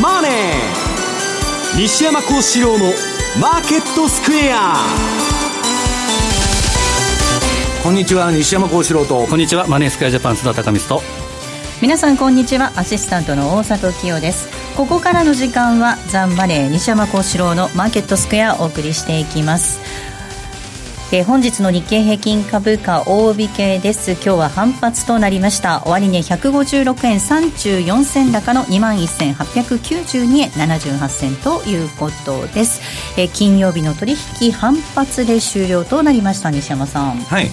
マネー」西山幸四郎の「マーケットスクエア」こんにちは西山幸四郎と。こんにちはマネースクエアジャパン須田貴光と。皆さんこんにちは。アシスタントの大里清です。ここからの時間はザンマネー西山幸四郎のマーケットスクエアをお送りしていきますえー、本日の日経平均株価大引けです。今日は反発となりました。終値、156円34銭高の2万1892円78銭ということです、えー、金曜日の取引反発で終了となりました西山さん。はい。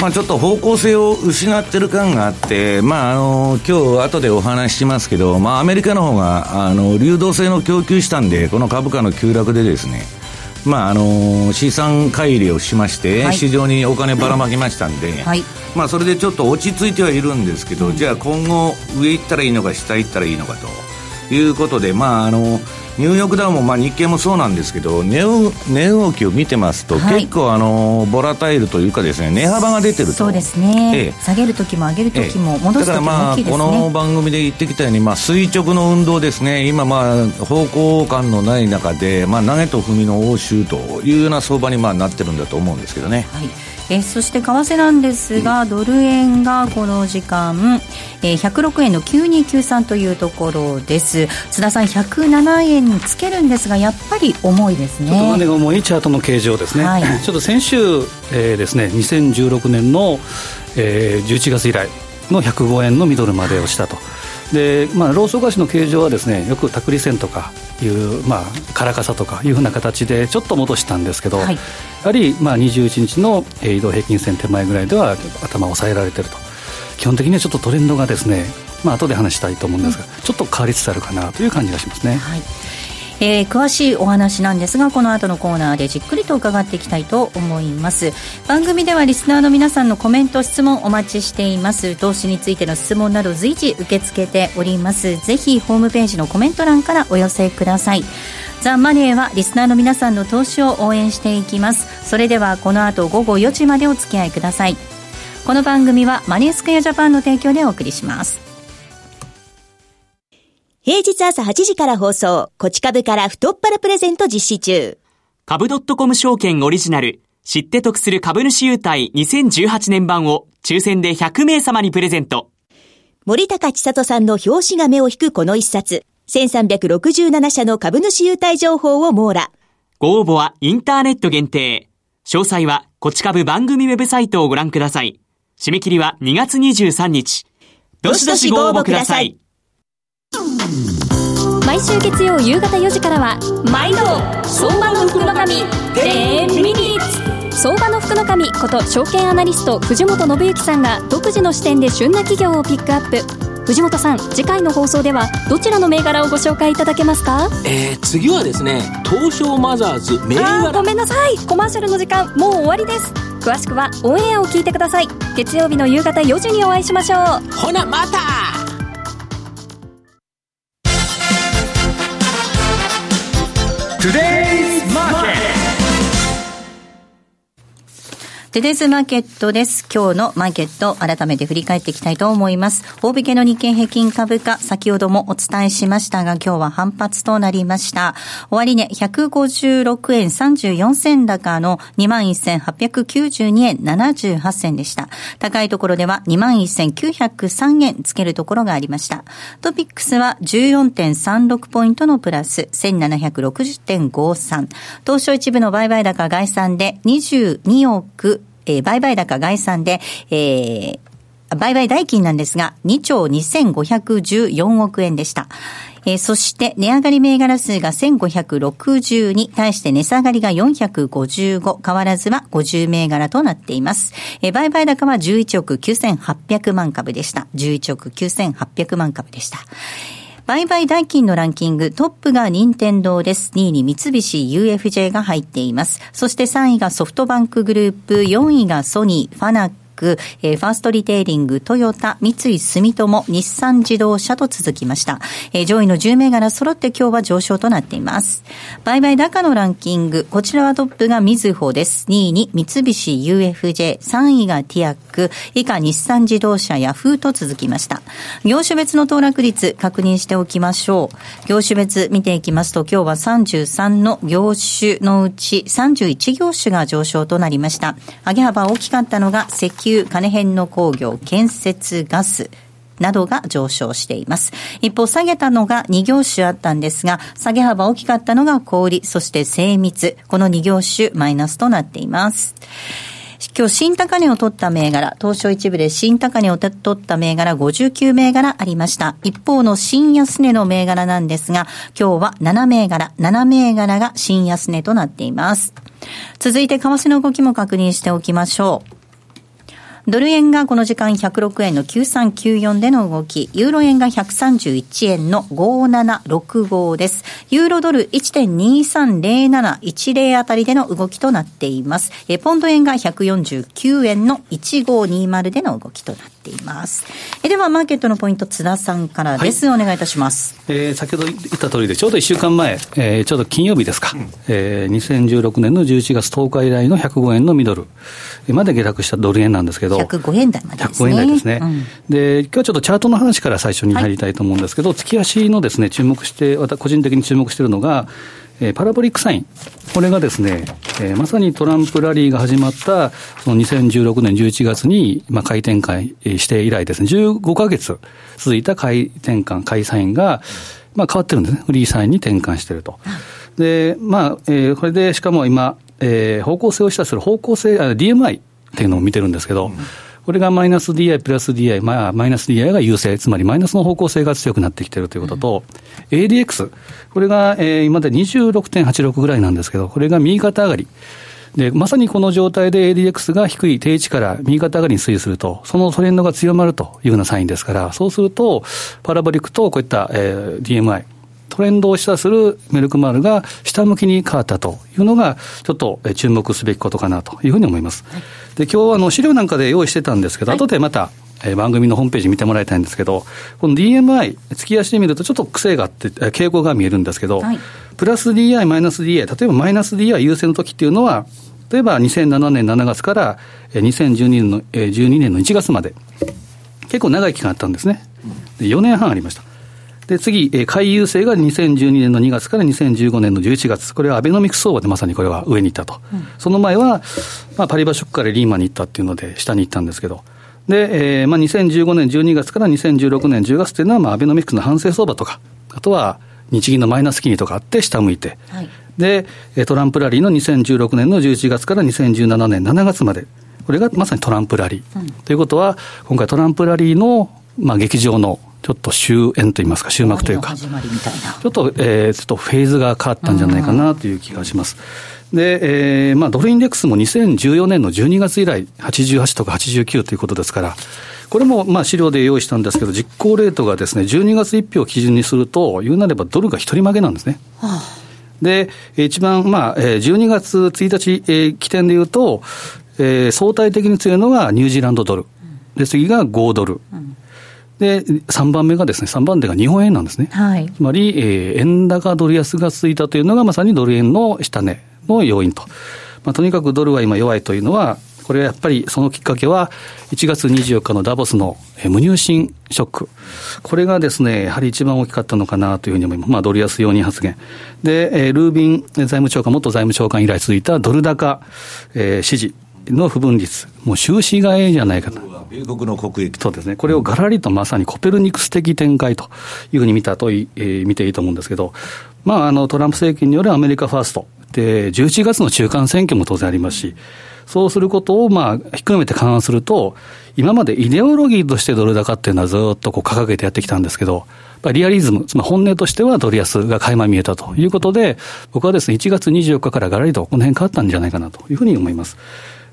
まあ、ちょっと方向性を失ってる感があって、まあ、あの今日後でお話ししますけど、まあ、アメリカの方があの流動性の供給したんで、この株価の急落でですね、まああの資産乖離をしまして、はい、市場にお金ばらまきましたんで、はい、まあ、それでちょっと落ち着いてはいるんですけど、うん、じゃあ今後、上行ったらいいのか、下行ったらいいのかということで、まああのニューヨークダウンも、まあ、日経もそうなんですけど値動きを見てますと、はい、結構あのボラタイルというかですね値幅が出てると。そうですね、ええ、下げる時も上げる時も、戻す時も大きいですね。まあこの番組で言ってきたように、まあ、垂直の運動ですね。今まあ方向感のない中で、まあ、投げと踏みの応酬というような相場にまあなってるんだと思うんですけどね。はいえそして為替なんですが、ドル円がこの時間、えー、106円の9293というところです。津田さん107円につけるんですがやっぱり重いですね。ちょっと値が重いチャートの形状ですね、はい、ちょっと先週、えー、ですね2016年の、えー、11月以来の105円のミドルまでをしたと。でまあ、ローソク足の形状はですねよくタクリ線とかいう、まあ、カラカサとかいうふうな形でちょっと戻したんですけど、はい、やはり、まあ、21日の移動平均線手前ぐらいでは頭を抑えられてると。基本的にはちょっとトレンドがですねまあ後で話したいと思うんですが、うん、ちょっと変わりつつあるかなという感じがしますね。はいえー、詳しいお話なんですがこの後のコーナーでじっくりと伺っていきたいと思います。番組ではリスナーの皆さんのコメント質問お待ちしています。投資についての質問など随時受け付けております。ぜひホームページのコメント欄からお寄せください。ザ・マネーはリスナーの皆さんの投資を応援していきます。それではこの後午後4時までお付き合いください。この番組はマネースクエアジャパンの提供でお送りします。平日朝8時から放送、こち株から太っ腹プレゼント実施中。株ドットコム証券オリジナル、知って得する株主優待2018年版を抽選で100名様にプレゼント。森高千里さんの表紙が目を引くこの一冊。1367社の株主優待情報を網羅。ご応募はインターネット限定。詳細は、こち株番組ウェブサイトをご覧ください。締め切りは2月23日。どしどしご応募ください。毎週月曜夕方4時からは毎度相場の福の神10ミニッツ相場の福の神こと証券アナリスト藤本信之さんが独自の視点で旬な企業をピックアップ。藤本さん次回の放送ではどちらの銘柄をご紹介いただけますか？えー、次はですね東証マザーズ銘柄。ごめんなさい。コマーシャルの時間もう終わりです。詳しくはオンエアを聞いてください。月曜日の夕方4時にお会いしましょう。ほなまたテデズマーケットです。今日のマーケット、改めて振り返っていきたいと思います。大引けの日経平均株価、先ほどもお伝えしましたが、今日は反発となりました。終値、ね、156円34銭高の21,892円78銭でした。高いところでは21,903円つけるところがありました。トピックスは14.36ポイントのプラス、1760.53。東証一部の売買高概算で22億えー、売買高概算で、えー、売買代金なんですが、2兆2514億円でした。えー、そして値上がり銘柄数が1560に対して値下がりが455変わらずは50銘柄となっています。えー、売買高は11億9800万株でした。11億9800万株でした。売買代金のランキング、トップが任天堂です。2位に三菱 UFJ が入っています。そして3位がソフトバンクグループ、4位がソニー、ファナック、えー、ファーストリテイリング、トヨタ、三井住友、日産自動車と続きました。えー、上位の10銘柄揃って今日は上昇となっています。売買高のランキング、こちらはトップがみずほです。2位に三菱 UFJ、3位がティアック、以下日産自動車、ヤフーと続きました。業種別の騰落率確認しておきましょう。業種別見ていきますと、今日は33の業種のうち31業種が上昇となりました。上げ幅大きかったのが石油、金編の工業、建設、ガス、などが上昇しています。一方、下げたのが2業種あったんですが、下げ幅大きかったのが小売、そして精密。この2業種マイナスとなっています。今日新高値を取った銘柄、東証一部で新高値を取った銘柄59銘柄ありました。一方の新安値の銘柄なんですが、今日は7銘柄、7銘柄が新安値となっています。続いて為替の動きも確認しておきましょう。ドル円がこの時間106円の9394での動き、ユーロ円が131円の5765です。ユーロドル1.230710あたりでの動きとなっています。えポンド円が149円の1520での動きとなっています。えでは、マーケットのポイント、津田さんからです。はい、お願いいたします。えー、先ほど言った通りで、ちょうど1週間前、えー、ちょうど金曜日ですか、うん、えー、2016年の11月10日以来の105円のミドルまで下落したドル円なんですけど、105円台までですね。105円台ですね。うん、で、今日はちょっとチャートの話から最初に入りたいと思うんですけど、はい、月足のですね、注目して、私個人的に注目しているのが、えー、パラボリックサイン。これがですね、えー、まさにトランプラリーが始まった、その2016年11月に、まあ、回転会して以来ですね、15ヶ月続いた回転換、買いサインが、まあ、変わってるんですね。フリーサインに転換してると。で、まあ、えー、これでしかも今、えー、方向性を示唆する方向性、DMI っていうのを見てるんですけど、うんこれがマイナス DI プラス DI、まあ、マイナス DI が優勢、つまりマイナスの方向性が強くなってきているということと、うん、ADX、これが、えー、今まで26.86ぐらいなんですけど、これが右肩上がり。で、まさにこの状態で ADX が低い定位置から右肩上がりに推移すると、そのトレンドが強まるというようなサインですから、そうすると、パラボリックとこういった、えー、DMI、トレンドを示唆するメルクマールが下向きに変わったというのが、ちょっと注目すべきことかなというふうに思います。で、今日あの資料なんかで用意してたんですけど、はい、後でまた、え番組のホームページ見てもらいたいんですけど、この DMI、月足で見るとちょっと癖があって、傾向が見えるんですけど、はい、プラス DI、マイナス DI、例えばマイナス DI 優勢の時っていうのは、例えば2007年7月から2012年の ,12 年の1月まで、結構長い期間あったんですね。4年半ありました。で、次、えー、回遊性が2012年の2月から2015年の11月。これはアベノミクス相場でまさにこれは上に行ったと。うん、その前は、まあ、パリバショックからリーマンに行ったっていうので、下に行ったんですけど。で、えー、まあ、2015年12月から2016年10月っていうのは、まあ、アベノミクスの反省相場とか、あとは、日銀のマイナス金利とかあって下向いて、はい、で、トランプラリーの2016年の11月から2017年7月まで、これがまさにトランプラリー。うん、ということは、今回トランプラリーの、まあ、劇場のちょっと終焉といいますか、終幕というか、ちょっと、えー、ちょっとフェーズが変わったんじゃないかなという気がします。で、えー、まあ、ドルインデックスも2014年の12月以来、88とか89ということですから、これもまあ資料で用意したんですけど、実行レートがですね、12月1日を基準にすると、言うなればドルが一人負けなんですね。はあ、で、一番、まあ、12月1日、えー、起点で言うと、えー、相対的に強いのがニュージーランドドル。で、次が5ドル。うんで、3番目がですね、3番手が日本円なんですね。はい。つまり、えー、円高ドル安が続いたというのがまさにドル円の下値の要因と。まあ、とにかくドルは今弱いというのは、これはやっぱりそのきっかけは、1月24日のダボスの無入信ショック。これがですね、やはり一番大きかったのかなというふうに思います。まあ、ドル安容認発言。で、ルービン財務長官、元財務長官以来続いたドル高、えー、支持の不分率。もう収支替えじゃないかな。米国の国益そうですね、これをがらりとまさにコペルニクス的展開というふうに見たと、えー、見ていいと思うんですけど、まあ、あのトランプ政権によるアメリカファースト、で11月の中間選挙も当然ありますし、そうすることをまあ低めて勘案すると、今までイデオロギーとしてドル高っていうのはずっとこう掲げてやってきたんですけど、リアリズム、つまり本音としてはドル安が垣間見えたということで、僕はですね、1月24日からがらりとこの辺変わったんじゃないかなというふうに思います。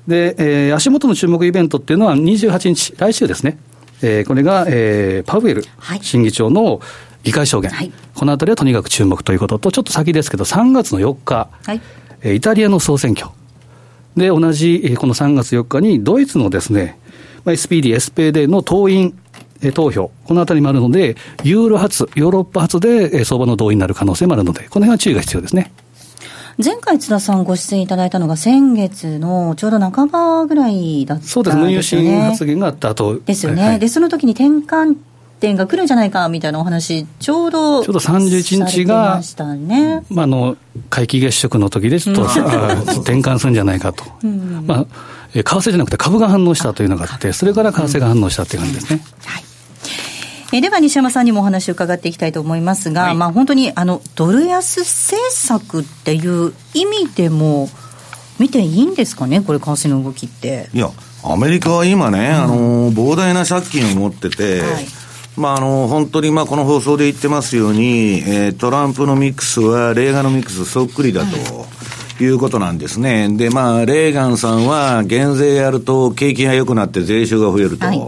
で、えー、足元の注目イベントっていうのは28日、来週ですね。えー、これが、えー、パウエル審議長の議会証言、はい、このあたりはとにかく注目ということと、ちょっと先ですけど、3月の4日、はい、えイタリアの総選挙。で、同じ、この3月4日に、ドイツのですね、まあ、SPD、SPD の党員投票、このあたりもあるので、ユーロ発、ヨーロッパ発で相場の動員になる可能性もあるので、この辺は注意が必要ですね。前回津田さんご出演いただいたのが先月のちょうど半ばぐらいだったんですよね。そうです、無有心発言があった後。ですよね。はい、で、その時に転換点が来るんじゃないかみたいなお話、ちょうど、ちょうど31日が、ね、まあ、あの、皆既月食の時で、ちょっと、うん、転換するんじゃないかと。うん、まあ、為替じゃなくて株が反応したというのがあって、それから為替が反応したっていう感じですね。はいえでは西山さんにもお話を伺っていきたいと思いますが、はい、まあ、本当にあのドル安政策っていう意味でも、見ていいんですかね、これ、為替の動きって。いや、アメリカは今ね、うん、あの膨大な借金を持ってて、はいまあ、あの、本当に、まあ、この放送で言ってますように、えー、トランプのミックスは、レーガンのミックスそっくりだと。いうことなんですね。で、まあ、レーガンさんは減税やると景気が良くなって税収が増えると。はい、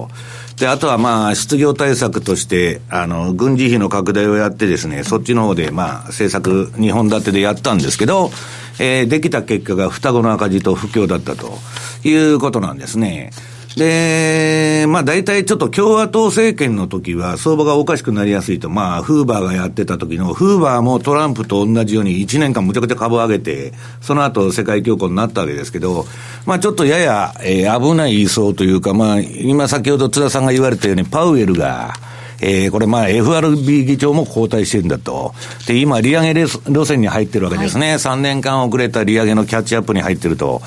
で、あとはまあ、失業対策として、あの、軍事費の拡大をやってですね、そっちの方でまあ、政策日本立てでやったんですけど、えー、できた結果が双子の赤字と不況だったということなんですね。で、まあ大体ちょっと共和党政権の時は相場がおかしくなりやすいと、まあフーバーがやってた時の、フーバーもトランプと同じように1年間むちゃくちゃ株上げて、その後世界恐慌になったわけですけど、まあちょっとやや、えー、危ない位相というか、まあ今先ほど津田さんが言われたようにパウエルが、えー、これまあ FRB 議長も交代してるんだと。で、今、利上げ路線に入ってるわけですね。はい、3年間遅れた利上げのキャッチアップに入ってると、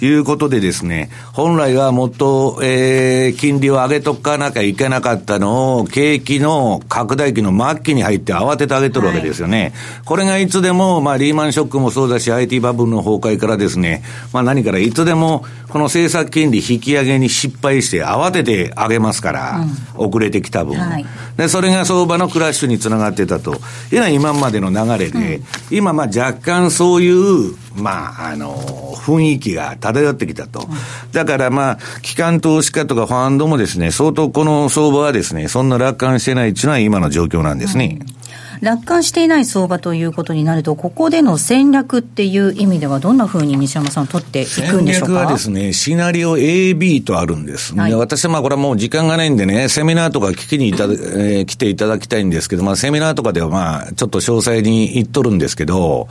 うん、いうことでですね、本来はもっと、えー、金利を上げとかなきゃいけなかったのを、景気の拡大期の末期に入って慌てて上げとるわけですよね。はい、これがいつでも、まあ、リーマンショックもそうだし、IT バブルの崩壊からですね、まあ、何からいつでも、この政策金利引き上げに失敗して慌てて上げますから、うん、遅れてきた分。はいで、それが相場のクラッシュにつながってたというのは今までの流れで、うん、今、まあ若干そういう、まあ、あの、雰囲気が漂ってきたと。だからまあ、機関投資家とかファンドもですね、相当この相場はですね、そんな楽観してないっていうのは今の状況なんですね。うん楽観していない相場ということになると、ここでの戦略っていう意味では、どんなふうに西山さん、取っていくんでしょうか？戦略はですね、シナリオ A、B とあるんです、はい、私はまあこれはもう時間がないんでね、セミナーとか聞きにいただ、えー、来ていただきたいんですけど、まあ、セミナーとかではまあ、ちょっと詳細に言っとるんですけど、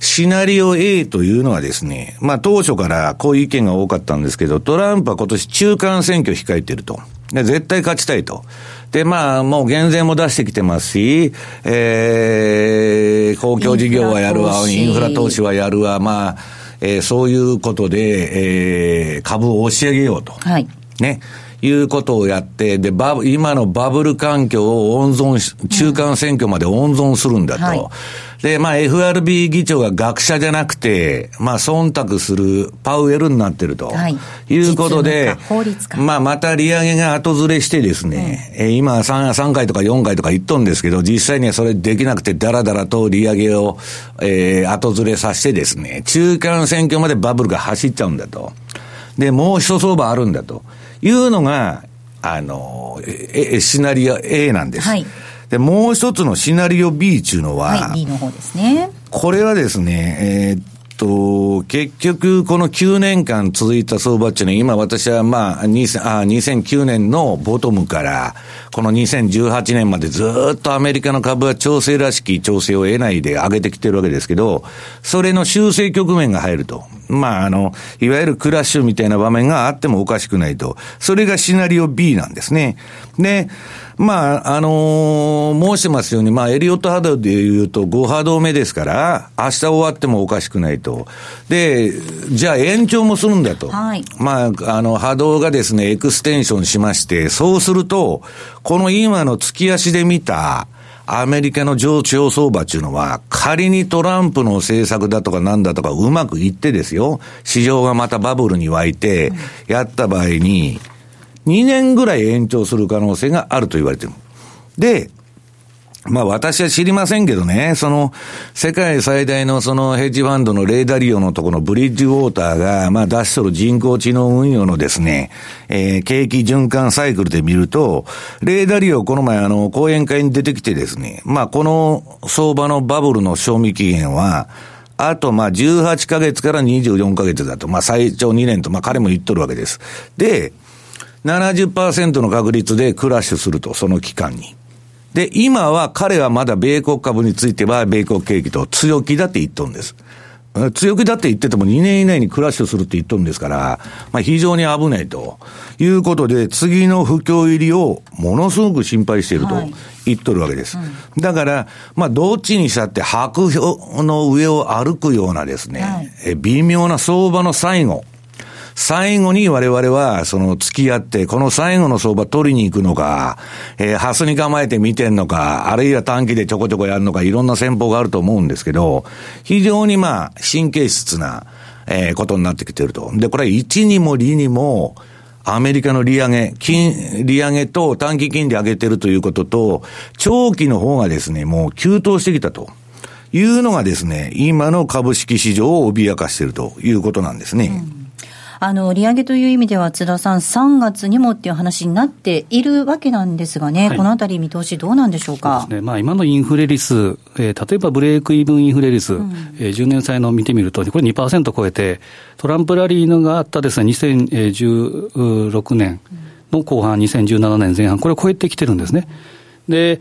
シナリオ A というのはですね、まあ当初からこういう意見が多かったんですけど、トランプは今年中間選挙控えてると。で絶対勝ちたいと。で、まあ、もう減税も出してきてますし、えー、公共事業はやるわ、インフラ投資はやるわ、まあ、えー、そういうことで、えー、株を押し上げようと。はい。ね。いうことをやって、で、バ今のバブル環境を温存し、中間選挙まで温存するんだと。うんはいで、まあ FRB 議長が学者じゃなくて、まあ忖度するパウエルになってると。はい。いうことで、まあまた利上げが後ずれしてですね、うん、え今 3, 3回とか4回とか言っとんですけど、実際にはそれできなくてだらだらと利上げを、えー、後ずれさせてですね、中間選挙までバブルが走っちゃうんだと。で、もう一相場あるんだと。いうのが、あの、え、シナリオ A なんです。はい。で、もう一つのシナリオ B っていうのは、はい、B の方ですね。これはですね、えー、っと、結局、この9年間続いた相場っていうのは、今私はまあ、2000あ2009年のボトムから、この2018年までずっとアメリカの株は調整らしき調整を得ないで上げてきてるわけですけど、それの修正局面が入ると。まあ、あの、いわゆるクラッシュみたいな場面があってもおかしくないと。それがシナリオ B なんですね。で、まあ、あのー、申してますように、まあ、エリオット波動で言うと5波動目ですから、明日終わってもおかしくないと。で、じゃあ延長もするんだと。はい。まあ、あの、波動がですね、エクステンションしまして、そうすると、この今の月足で見た、アメリカの上長相場っていうのは、仮にトランプの政策だとかなんだとかうまくいってですよ、市場がまたバブルに湧いて、やった場合に、2年ぐらい延長する可能性があると言われてる。で、まあ私は知りませんけどね、その世界最大のそのヘッジファンドのレーダリオのところのブリッジウォーターが、まあ出しとる人工知能運用のですね、えー、景気循環サイクルで見ると、レーダリオこの前あの講演会に出てきてですね、まあこの相場のバブルの賞味期限は、あと、まあ、18ヶ月から24ヶ月だと。まあ、最長2年と、まあ、彼も言っとるわけです。で、70%の確率でクラッシュすると、その期間に。で、今は彼はまだ米国株については米国景気と強気だって言っとるんです。強気だって言ってても2年以内にクラッシュするって言っとるんですから、まあ非常に危ないということで、次の不況入りをものすごく心配していると言っとるわけです。はいうん、だから、まあどっちにしたって白氷の上を歩くようなですね、はい、え微妙な相場の最後、最後に我々は、その付き合って、この最後の相場取りに行くのか、えー、ハスに構えて見てんのか、あるいは短期でちょこちょこやるのか、いろんな戦法があると思うんですけど、非常にまあ、神経質な、えー、ことになってきてると。で、これ1にも2にも、アメリカの利上げ、金、利上げと短期金利上げてるということと、長期の方がですね、もう急騰してきたと。いうのがですね、今の株式市場を脅かしているということなんですね。うんあの、利上げという意味では、津田さん、3月にもっていう話になっているわけなんですがね、はい、このあたり見通しどうなんでしょうか？ね。まあ、今のインフレ率、えー、例えばブレイクイブンインフレ率、うん、えー、10年債の見てみると、これ2%超えて、トランプラリーのがあったですね、2016年の後半、2017年前半、これを超えてきてるんですね。で、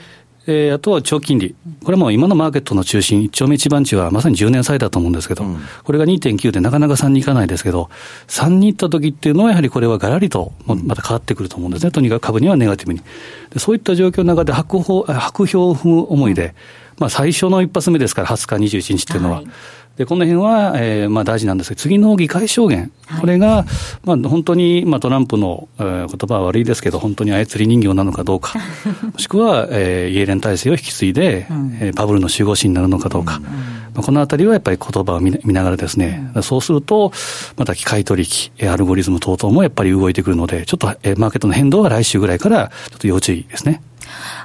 えー、あとは長期金利、これも今のマーケットの中心、一丁目一番地はまさに10年債だと思うんですけど、うん、これが2.9でなかなか3にいかないですけど、3に行った時っていうのは、やはりこれはがらりとまた変わってくると思うんですね、とにかく株にはネガティブに。でそういった状況の中で白鵬、白氷を踏む思いで、まあ、最初の一発目ですから、20日、21日っていうのは。はいで、この辺は、えー、まあ大事なんですけど、次の議会証言、これが、まあ本当に、まあトランプの、えー、言葉は悪いですけど、本当に操り人形なのかどうか、もしくは、えー、イエレン体制を引き継いで、うん、えー、バブルの守護神になるのかどうか、うん。まあ、このあたりはやっぱり言葉を見ながらですね、うん、そうすると、また機械取引、アルゴリズム等々もやっぱり動いてくるので、ちょっと、えー、マーケットの変動は来週ぐらいから、ちょっと要注意ですね。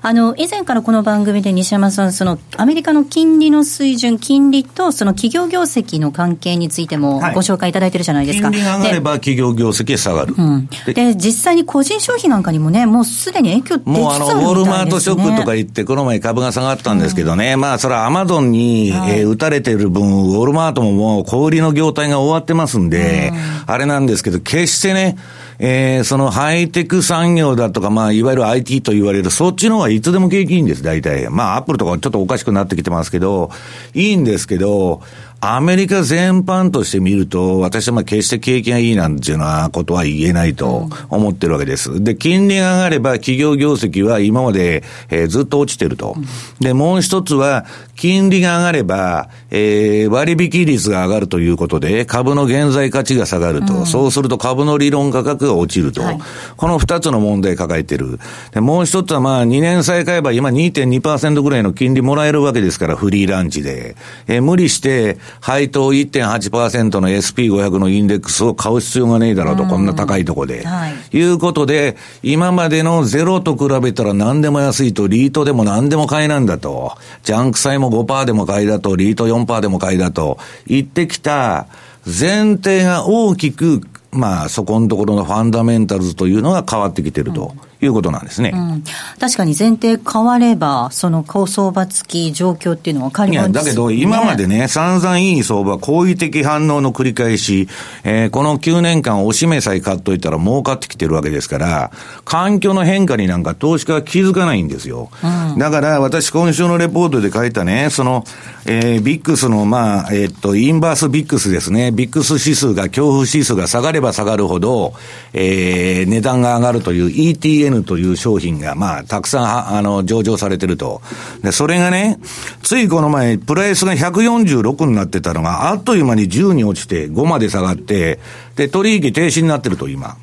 あの、以前からこの番組で西山さん、その、アメリカの金利の水準、金利とその企業業績の関係についてもご紹介いただいてるじゃないですか。金利が上がれば企業業績下がる。うん、で、実際に個人消費なんかにもね、もうすでに影響出つつあるみたいです、ね、もうあの、ウォールマートショックとか言って、この前株が下がったんですけどね、うん、まあ、それはアマゾンに、はい、えー、打たれてる分、ウォールマートももう小売りの業態が終わってますんで、うん、あれなんですけど、決してね、えー、そのハイテク産業だとか、まあ、いわゆる IT と言われる、そっちの方はいつでも景気いいんです、大体。まあ、アップルとかちょっとおかしくなってきてますけど、いいんですけど、アメリカ全般として見ると、私はまあ決して景気がいいなんていうようなことは言えないと思ってるわけです。で、金利が上がれば企業業績は今まで、えー、ずっと落ちてると。で、もう一つは、金利が上がれば、えー、割引率が上がるということで、株の現在価値が下がると。うん、そうすると株の理論価格が落ちると。はい、この二つの問題抱えてる。で、もう一つはまあ、2年債買えば今2.2%ぐらいの金利もらえるわけですから、フリーランチで。えー、無理して、配当1.8%の SP500 のインデックスを買う必要がねえだろうと、こんな高いとこで。はい、いうことで、今までのゼロと比べたら何でも安いと、リートでも何でも買いなんだと。ジャンク債も5%でも買いだと、リート4%でも買いだと、言ってきた前提が大きくまあ、そこのところのファンダメンタルズというのが変わってきてるということなんですね。うん、確かに前提変われば、その高相場付き状況っていうのは変わります、だけど今までね、散々いい相場、好意的反応の繰り返し、えー、この9年間おしめさえ買っといたら儲かってきてるわけですから、環境の変化になんか投資家は気づかないんですよ。うん、だから私今週のレポートで書いたね、その、えー、ビックスの、まあ、えー、っと、インバースビックスですね。ビックス指数が、恐怖指数が下がれば下がるほど、えー、値段が上がるという ETN という商品が、まあ、たくさん、あの、上場されてると。で、それがね、ついこの前、プライスが146になってたのが、あっという間に10に落ちて、5まで下がって、で、取引停止になってると、今。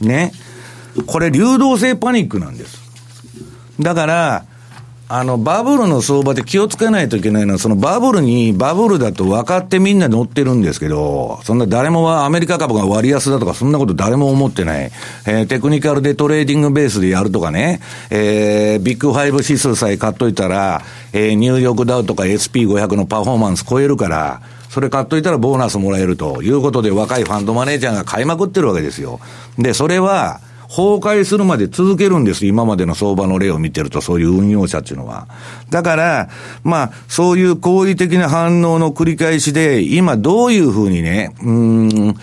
ね。これ、流動性パニックなんです。だから、あの、バブルの相場で気をつけないといけないのは、そのバブルに、バブルだと分かってみんな乗ってるんですけど、そんな誰もはアメリカ株が割安だとか、そんなこと誰も思ってない。えー、テクニカルでトレーディングベースでやるとかね、えー、ビッグファイブ指数さえ買っといたら、えー、ニューヨークダウとか SP500 のパフォーマンス超えるから、それ買っといたらボーナスもらえるということで、若いファンドマネージャーが買いまくってるわけですよ。で、それは、崩壊するまで続けるんです。今までの相場の例を見てると、そういう運用者っていうのは。だから、まあ、そういう好意的な反応の繰り返しで、今どういうふうにね、うん、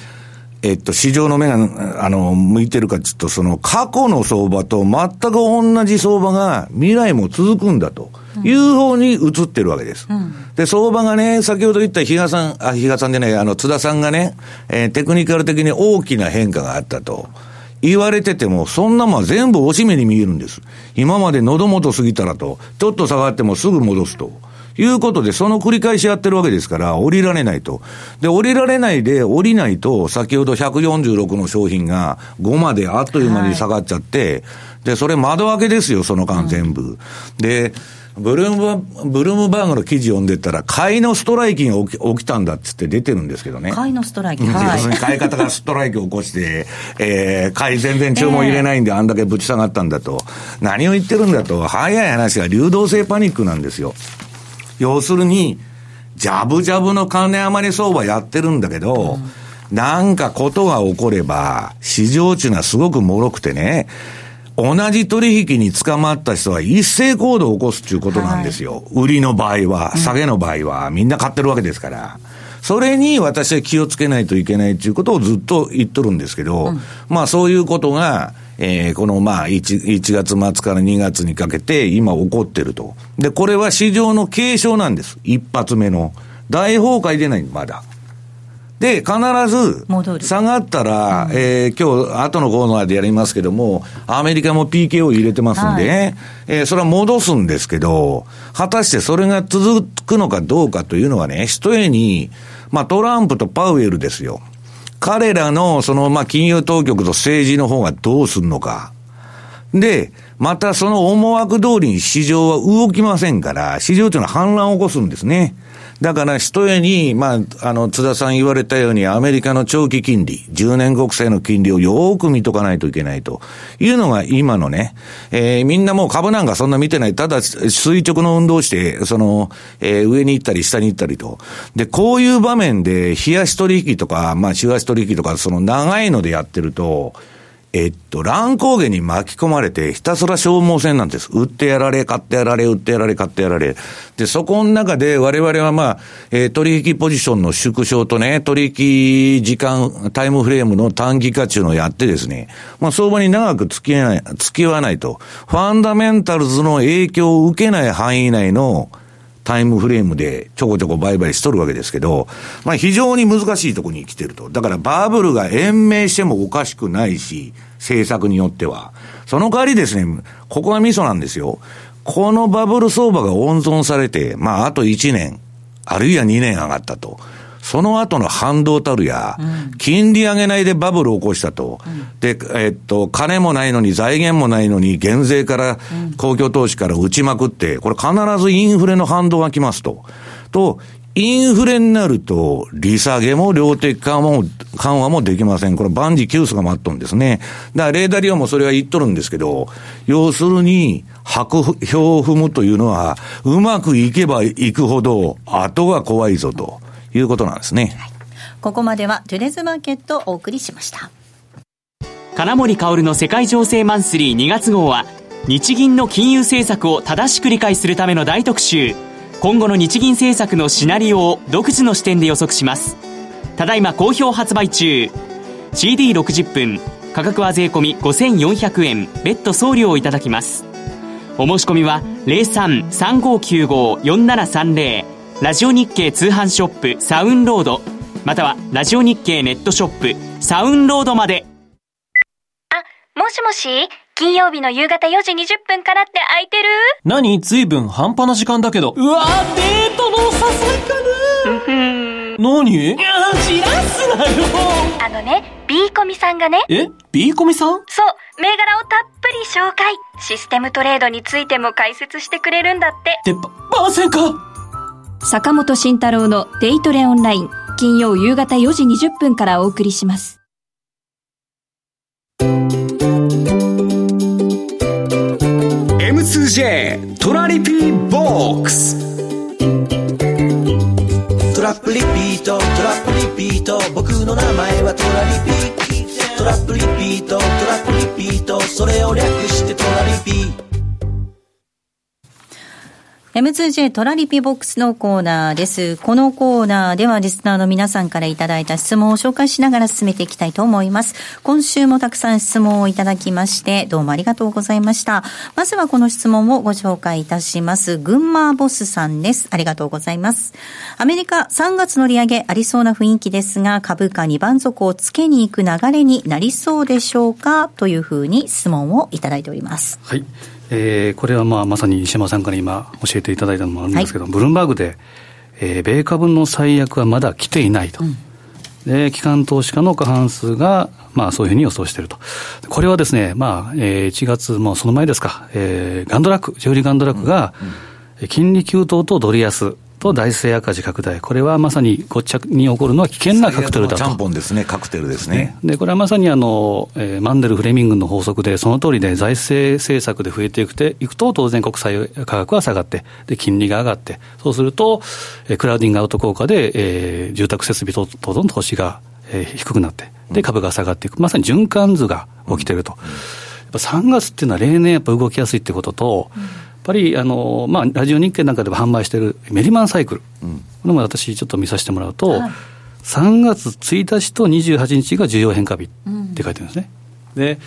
えっと、市場の目が、あの、向いてるかちょっと、その、過去の相場と全く同じ相場が未来も続くんだと。いう方に移ってるわけです。うん、で、相場がね、先ほど言った比嘉さん、あ、比嘉さんでね、あの、津田さんがね、えー、テクニカル的に大きな変化があったと。言われてても、そんなもん全部おしめに見えるんです。今まで喉元過ぎたらと、ちょっと下がってもすぐ戻すと。いうことで、その繰り返しやってるわけですから、降りられないと。で、降りられないで、降りないと、先ほど146の商品が5まであっという間に下がっちゃって、はい、で、それ窓開けですよ、その間全部。うん、で、ブルーム、ブルームバーグの記事読んでたら、買いのストライキが起き起きたんだっつって出てるんですけどね。買いのストライキ、はい、要するに買い方がストライキを起こして、えー、買い全然注文入れないんで、あんだけぶち下がったんだと。何を言ってるんだと、早い話が流動性パニックなんですよ。要するに、ジャブジャブの金余り相場やってるんだけど、うん、なんかことが起これば、市場値がすごく脆くてね、同じ取引に捕まった人は一斉行動を起こすっていうことなんですよ。はい、売りの場合は、下げの場合は、みんな買ってるわけですから。それに私は気をつけないといけないということをずっと言っとるんですけど、うん、まあそういうことが、えー、このまあ 1, 1月末から2月にかけて今起こってると。で、これは市場の継承なんです。一発目の。大崩壊でない、まだ。で、必ず、下がったら、うん、えー、今日、後のコーナーでやりますけども、アメリカも PK を入れてますんで、はい、えー、それは戻すんですけど、果たしてそれが続くのかどうかというのはね、ひとえに、まあトランプとパウエルですよ。彼らの、その、まあ金融当局と政治の方がどうするのか。で、またその思惑通りに市場は動きませんから、市場というのは反乱を起こすんですね。だから、ひとえに、まあ、あの、津田さん言われたように、アメリカの長期金利、10年国債の金利をよーく見とかないといけないというのが今のね、えー、みんなもう株なんかそんな見てない、ただ垂直の運動して、その、えー、上に行ったり下に行ったりと。で、こういう場面で、冷やし取引とか、まあ、し足取引とか、その長いのでやってると、えっと、乱高下に巻き込まれて、ひたすら消耗戦なんです。売ってやられ、買ってやられ、売ってやられ、買ってやられ。で、そこの中で我々はまあ、えー、取引ポジションの縮小とね、取引時間、タイムフレームの短期化中のやってですね、まあ、相場に長く付き合い、付き合わないと。ファンダメンタルズの影響を受けない範囲内の、タイムフレームでちょこちょこ売買しとるわけですけど、まあ非常に難しいところに来てると。だからバブルが延命してもおかしくないし、政策によっては。その代わりですね、ここがミソなんですよ。このバブル相場が温存されて、まああと1年、あるいは2年上がったと。その後の反動たるや、金利上げないでバブルを起こしたと。で、えっと、金もないのに財源もないのに減税から、公共投資から打ちまくって、これ必ずインフレの反動が来ますと。と、インフレになると、利下げも量的緩和も、緩和もできません。これ万事休すが待っとんですね。だからレーダーリオもそれは言っとるんですけど、要するに、白票を踏むというのは、うまくいけばいくほど、後が怖いぞと。いうことなんですね。ここまではトゥレズマーケットをお送りしました。金森薫の世界情勢マンスリー2月号は、日銀の金融政策を正しく理解するための大特集。今後の日銀政策のシナリオを独自の視点で予測します。ただいま好評発売中。CD60 分。価格は税込5400円。別途送料をいただきます。お申し込みは03-3595-4730ラジオ日経通販ショップサウンロード。またはラジオ日経ネットショップサウンロードまで。あもしもし？金曜日の夕方4時20分からって空いてる？何？随分半端な時間だけど。うわデートの誘いかな。何？いや知らすなよ。あのね B コミさんがね。え？B コミさん？そう銘柄をたっぷり紹介。システムトレードについても解説してくれるんだって。ってば、せんか？坂本慎太郎のデイトレオンライン金曜夕方4時20分からお送りします。M2J トラリピーボックス。トラップリピートトラップリピート。僕の名前はトラリピトラップリピートトラップリピート。それを略して M2J トラリピボックスのコーナーです。このコーナーではリスナーの皆さんからいただいた質問を紹介しながら進めていきたいと思います。今週もたくさん質問をいただきまして、どうもありがとうございました。まずはこの質問をご紹介いたします。群馬ボスさんです。ありがとうございます。アメリカ3月の利上げありそうな雰囲気ですが、株価2番底をつけに行く流れになりそうでしょうか？というふうに質問をいただいております。はい。えー、これはまあまさに石山さんから今教えていただいたのもあるんですけど、はい、ブルームバーグで、えー、米株の最悪はまだ来ていないと。うん。で、機関投資家の過半数が、まあそういうふうに予想していると。これはですね、まあ、えー、1月、もうその前ですか、えー、ガンドラック、ジョリーガンドラックが、金利急騰とドル安、と大西赤字拡大、これはまさにごっちゃに起こるのは危険なカクテルだと。ちゃんぽんですね、カクテルですね。で、これはまさにあの、えー、マンデル・フレミングの法則で、その通りで財政政策で増えていくていくと、当然国債価格は下がって、で、金利が上がって、そうすると、えー、クラウディングアウト効果で、えー、住宅設備等々の投資が、えー、低くなって、で、株が下がっていく。まさに循環図が起きてると。やっぱ3月っていうのは例年やっぱ動きやすいってことと、うんぱりあの、まあ、ラジオ日経なんかでも販売しているメリマンサイクル、うん、これも私、ちょっと見させてもらうと、はい、3月1日と28日が重要変化日って書いてるんですね。うん、で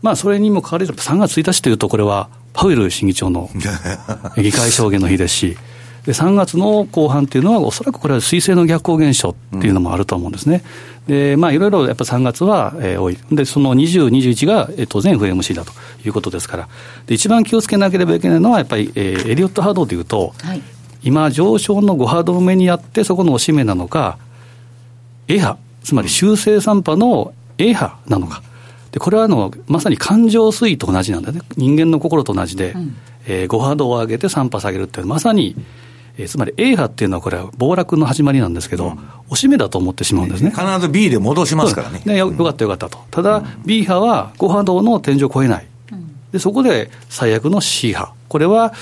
まあ、それにもかかわらず、3月1日というと、これはパウエル審議長の 議会証言の日ですし、で3月の後半っていうのは、おそらくこれは水星の逆行現象っていうのもあると思うんですね。で、まあ、いろいろやっぱ3月は、えー、多い。で、その20、21が、えー、当然 FMC だということですから。で、一番気をつけなければいけないのは、やっぱり、えー、エリオット波動でいうと、はい、今、上昇の5波動目にあって、そこのおしめなのか、A 波、つまり修正3波の A 波なのか。で、これはあの、まさに感情推移と同じなんだね。人間の心と同じで、うん、えー、5波動を上げて3波下げるってまさに、えー、つまり A 波っていうのは、これは暴落の始まりなんですけど、うん、おしめだと思ってしまうんですね。必ず B で戻しますからね。ねよかったよかったと。ただ、B 波は5波動の天井を超えない。で、そこで最悪の C 波。これは、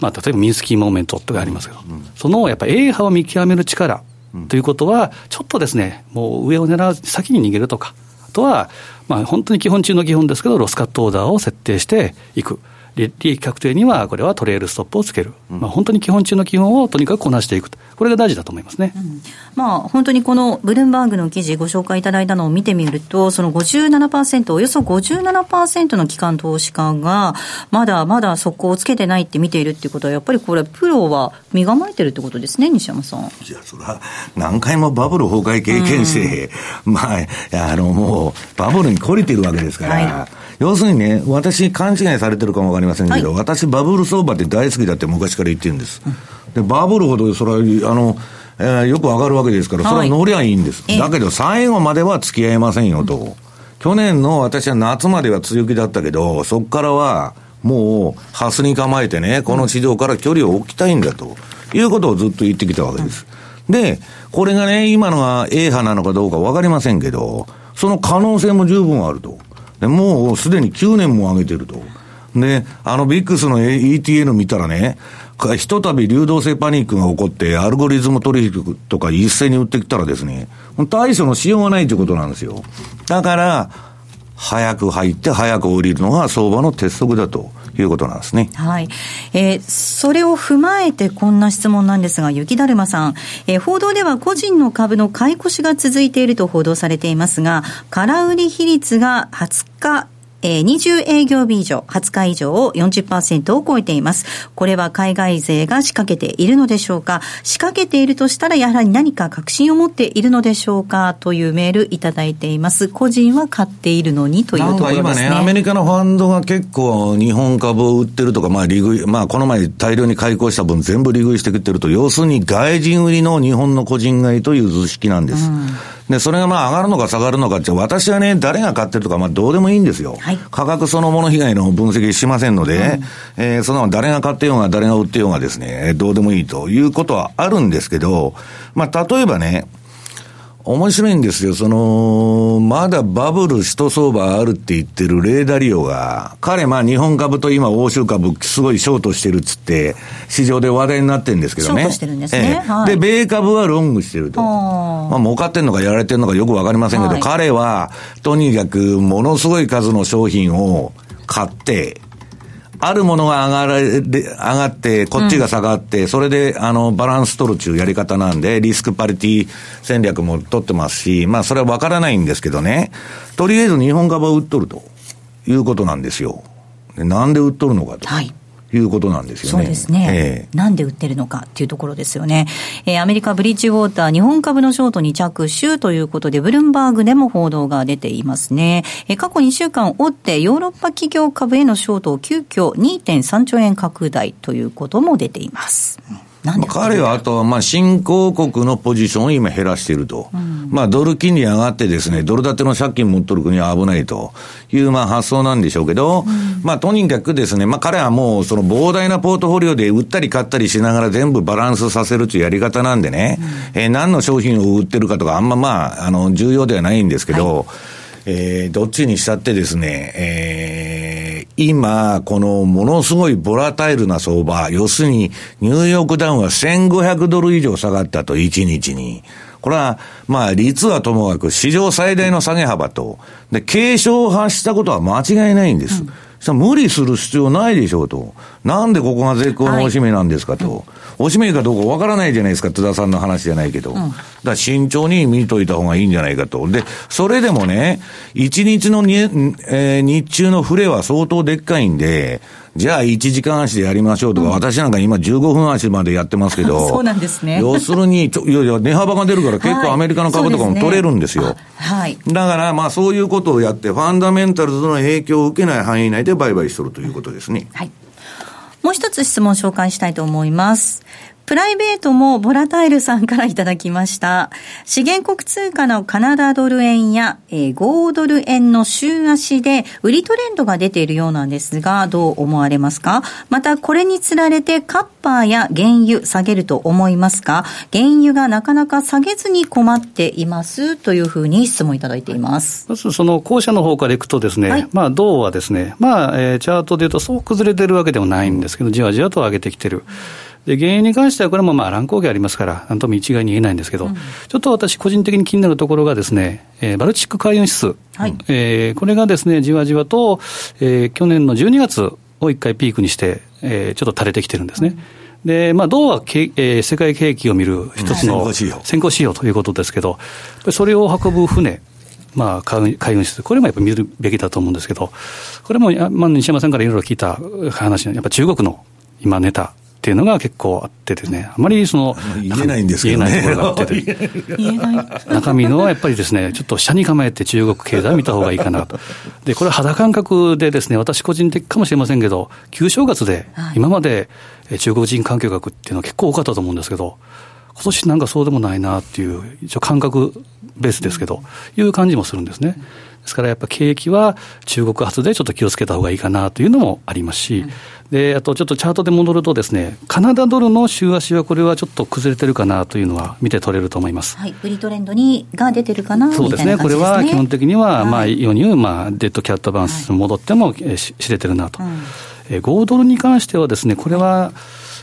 まあ、例えばミンスキーモーメントとかありますけど、うん、そのやっぱり A 波を見極める力ということは、ちょっとですね、もう上を狙う、先に逃げるとか、あとは、まあ、本当に基本中の基本ですけど、ロスカットオーダーを設定していく。利益確定には、これはトレールストップをつける、うん、まあ、本当に基本中の基本をとにかくこなしていく。これが大事だと思いますね、うん、まあ、本当にこのブルームバーグの記事、ご紹介いただいたのを見てみると、その57%、およそ57%の機関投資家が、まだまだ速攻をつけてないって見ているっていうことは、やっぱりこれ、プロは身構えてるってことですね、西山さん。いや、それは何回もバブル崩壊経験して、うん、まあ、あのもう、バブルに懲りてるわけですから。はい。要するにね、私、勘違いされてるかもわかりませんけど、はい、私、バブル相場って大好きだって昔から言ってるんです。で、バブルほど、それは、あの、えー、よく上がるわけですから、それは乗りゃいいんです。はい、だけど、最後までは付き合いませんよと。去年の私は夏までは強気だったけど、そこからは、もう、ハスに構えてね、この市場から距離を置きたいんだということをずっと言ってきたわけです。で、これがね、今のが A 波なのかどうかわかりませんけど、その可能性も十分あると。でもうすでに9年も上げてると。で、あのビックスの ETN 見たらね、ひとたび流動性パニックが起こって、アルゴリズム取引とか一斉に売ってきたらですね、対処のしようがないということなんですよ。だから、早く入って早く降りるのが相場の鉄則だと。いうことなんですね。はい。えー、それを踏まえてこんな質問なんですが、雪だるまさん、えー、報道では個人の株の買い越しが続いていると報道されていますが、空売り比率が20日えー、20営業日以上、20日以上を40%を超えています。これは海外勢が仕掛けているのでしょうか？仕掛けているとしたら、やはり何か確信を持っているのでしょうか？というメールいただいています。個人は買っているのにというところですね。今ね、アメリカのファンドが結構日本株を売ってるとか、まあ利食い、まあこの前大量に開口した分全部利食いしてくってると、要するに外人売りの日本の個人買いという図式なんです。うんで、それがまあ上がるのか下がるのかって、私はね、誰が買ってるとか、まあどうでもいいんですよ。はい、価格そのもの被害の分析しませんので、うん、えー、その誰が買ってようが誰が売ってようがですね、どうでもいいということはあるんですけど、まあ例えばね、面白いんですよ。その、まだバブル一相場あるって言ってるレーダリオが、彼まあ日本株と今欧州株すごいショートしてるっつって、市場で話題になってるんですけどね。ショートしてるんですね。ええはい、で、米株はロングしてると。まあ儲かってんのかやられてんのかよくわかりませんけど、はい、彼はとにかくものすごい数の商品を買って、あるものが上がれで上がって、こっちが下がって、うん、それであのバランス取るっていうやり方なんで、リスクパリティ戦略も取ってますし、まあそれは分からないんですけどね、とりあえず日本株を売っとるということなんですよ。なんで売っとるのかと。はいいうことなんですよね。そうですね。えー、なんで売ってるのかっていうところですよね。えー、アメリカブリッジウォーター日本株のショートに着手ということで、ブルームバーグでも報道が出ていますね。えー、過去2週間追ってヨーロッパ企業株へのショートを急遽2.3兆円拡大ということも出ています。うんなんで彼はあと、まあ、新興国のポジションを今減らしていると。うん、まあ、ドル金利上がってですね、ドル建ての借金持っとる国は危ないと。いう、まあ、発想なんでしょうけど、うん、まあ、とにかくですね、まあ、彼はもう、その膨大なポートフォリオで売ったり買ったりしながら全部バランスさせるというやり方なんでね、うん、えー、何の商品を売ってるかとか、あんままあ、あの、重要ではないんですけど、はい、えー、どっちにしたってですね、えー今、このものすごいボラタイルな相場、要するにニューヨークダウンは1500ドル以上下がったと、1日に。これは、まあ、率はともかく史上最大の下げ幅と、で、警鐘を発したことは間違いないんです。うん無理する必要ないでしょうと。なんでここが絶好のおしめなんですかと。はいおしめかどうかわからないじゃないですか、津田さんの話じゃないけど。うん、だから慎重に見といた方がいいんじゃないかと。で、それでもね、一日のに、えー、日中の触れは相当でっかいんで、じゃあ1時間足でやりましょうとか、うん、私なんか今15分足までやってますけど、そうなんですね。要するに、ちょいやいや、値幅が出るから結構アメリカの株とかも取れるんですよ。はい。だから、まあそういうことをやって、ファンダメンタルズの影響を受けない範囲内で売買しとるということですね。はい。もう一つ質問紹介したいと思います。プライベートもボラタイルさんからいただきました。資源国通貨のカナダドル円や、えー、5ドル円の週足で売りトレンドが出ているようなんですが、どう思われますか？また、これにつられてカッパーや原油下げると思いますか？原油がなかなか下げずに困っています？というふうに質問いただいています。まずその後者の方からいくとですね、はい、まあ、銅はですね、まあ、えー、チャートでいうとそう崩れてるわけでもないんですけど、じわじわと上げてきてる。で原因に関しては、これもまあ乱高下ありますから、なんとも一概に言えないんですけど、うん、ちょっと私、個人的に気になるところがですね、えー、バルチック海運指数、はい、えー、これがですね、じわじわと、えー、去年の12月を一回ピークにして、えー、ちょっと垂れてきてるんですね。うん、で、まあ、銅はけ、えー、世界景気を見る一つの先行指標。ということですけど、それを運ぶ船、まあ、海運指数、これもやっぱり見るべきだと思うんですけど、これも、まあ、西山さんからいろいろ聞いた話、やっぱ中国の今ネタ、っていうのが結構あってですね、あまりその、言えないんですけど、ね、言えないところがあって 言えない。中身のやっぱりですね、ちょっと下に構えて中国経済を見た方がいいかなと。で、これ肌感覚でですね、私個人的かもしれませんけど、旧正月で今まで中国人環境学っていうのは結構多かったと思うんですけど、今年なんかそうでもないなっていう、一応感覚ベースですけど、いう感じもするんですね。ですからやっぱ景気は中国発でちょっと気をつけた方がいいかなというのもありますし、で、あとちょっとチャートで戻るとですね、カナダドルの週足はこれはちょっと崩れてるかなというのは見て取れると思います。はい。売りトレンドにが出てるかなそうですね。これは基本的には、まあ、世に言う、まあ、デッドキャットバウンス戻っても、え知れてるなと。え5ドルに関してはですね、これは、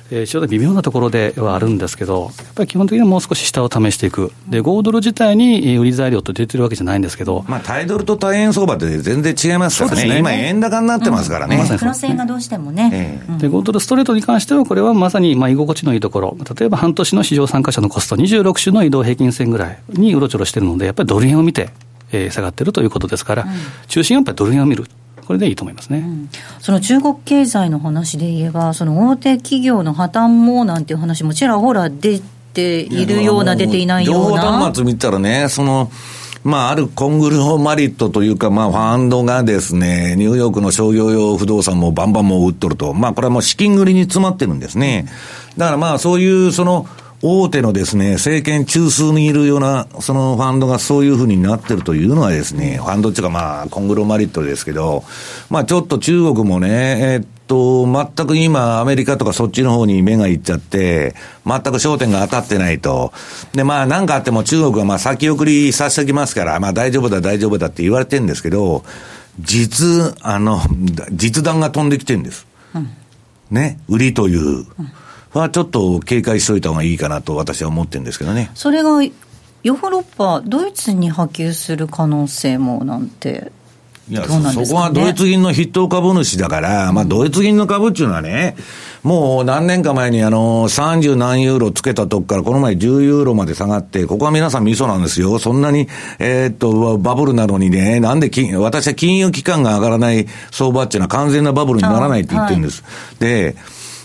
えー、ちょうど微妙なところではあるんですけど、やっぱり基本的にはもう少し下を試していく、で5ドル自体に売り材料と出てるわけじゃないんですけど、まあ、タイドルと対円相場って全然違いますからね、ね。今、円高になってますからね。うん、プラス円がどうしてもね。えー、で5ドルストレートに関しては、これはまさにまあ居心地のいいところ、例えば半年の市場参加者のコスト、26種の移動平均線ぐらいにうろちょろしてるので、やっぱりドル円を見て、えー、下がってるということですから、うん、中心はやっぱりドル円を見る。これでいいと思いますね、うん、その中国経済の話で言えば、その大手企業の破綻もなんていう話もちらほら出ているような、出ていないような。情報端末見たらね、そのまあ、あるコングロマリットというか、まあ、ファンドがですね、ニューヨークの商業用不動産もバンバンも売っとると。まあ、これはもう資金繰りに詰まってるんですね。だからまあ、そういう、その、大手のですね、政権中枢にいるような、そのファンドがそういうふうになってるというのはですね、ファンドっていうかまあ、コングロマリットですけど、まあちょっと中国もね、えー、っと、全く今、アメリカとかそっちの方に目がいっちゃって、全く焦点が当たってないと。で、まあ、なんかあっても中国はまあ先送りさせてきますから、まあ大丈夫だ、大丈夫だって言われてるんですけど、実、あの、実弾が飛んできてるんです。うん、ね、売りという。うんはちょっと警戒しておいた方がいいかなと私は思ってるんですけどね。それがヨーロッパ、ドイツに波及する可能性もなんていや、そこはドイツ銀の筆頭株主だから、まあ、ドイツ銀の株っていうのはね、もう何年か前にあの、30何ユーロつけたとこから、この前10ユーロまで下がって、ここは皆さんミソなんですよ。そんなに、えー、っと、バブルなのにね、なんで金、私は金融機関が上がらない相場っていうのは完全なバブルにならないって言ってるんです。はい、で、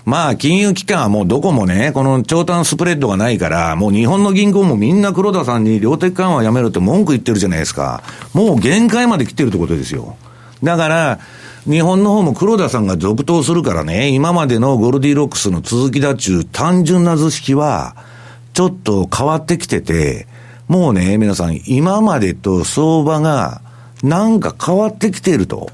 まあ、金融機関はもうどこもね、この長短スプレッドがないから、もう日本の銀行もみんな黒田さんに量的緩和やめろって文句言ってるじゃないですか。もう限界まで来てるってことですよ。だから、日本の方も黒田さんが続投するからね、今までのゴルディロックスの続きだっちゅう単純な図式は、ちょっと変わってきてて、もうね、皆さん、今までと相場がなんか変わってきてると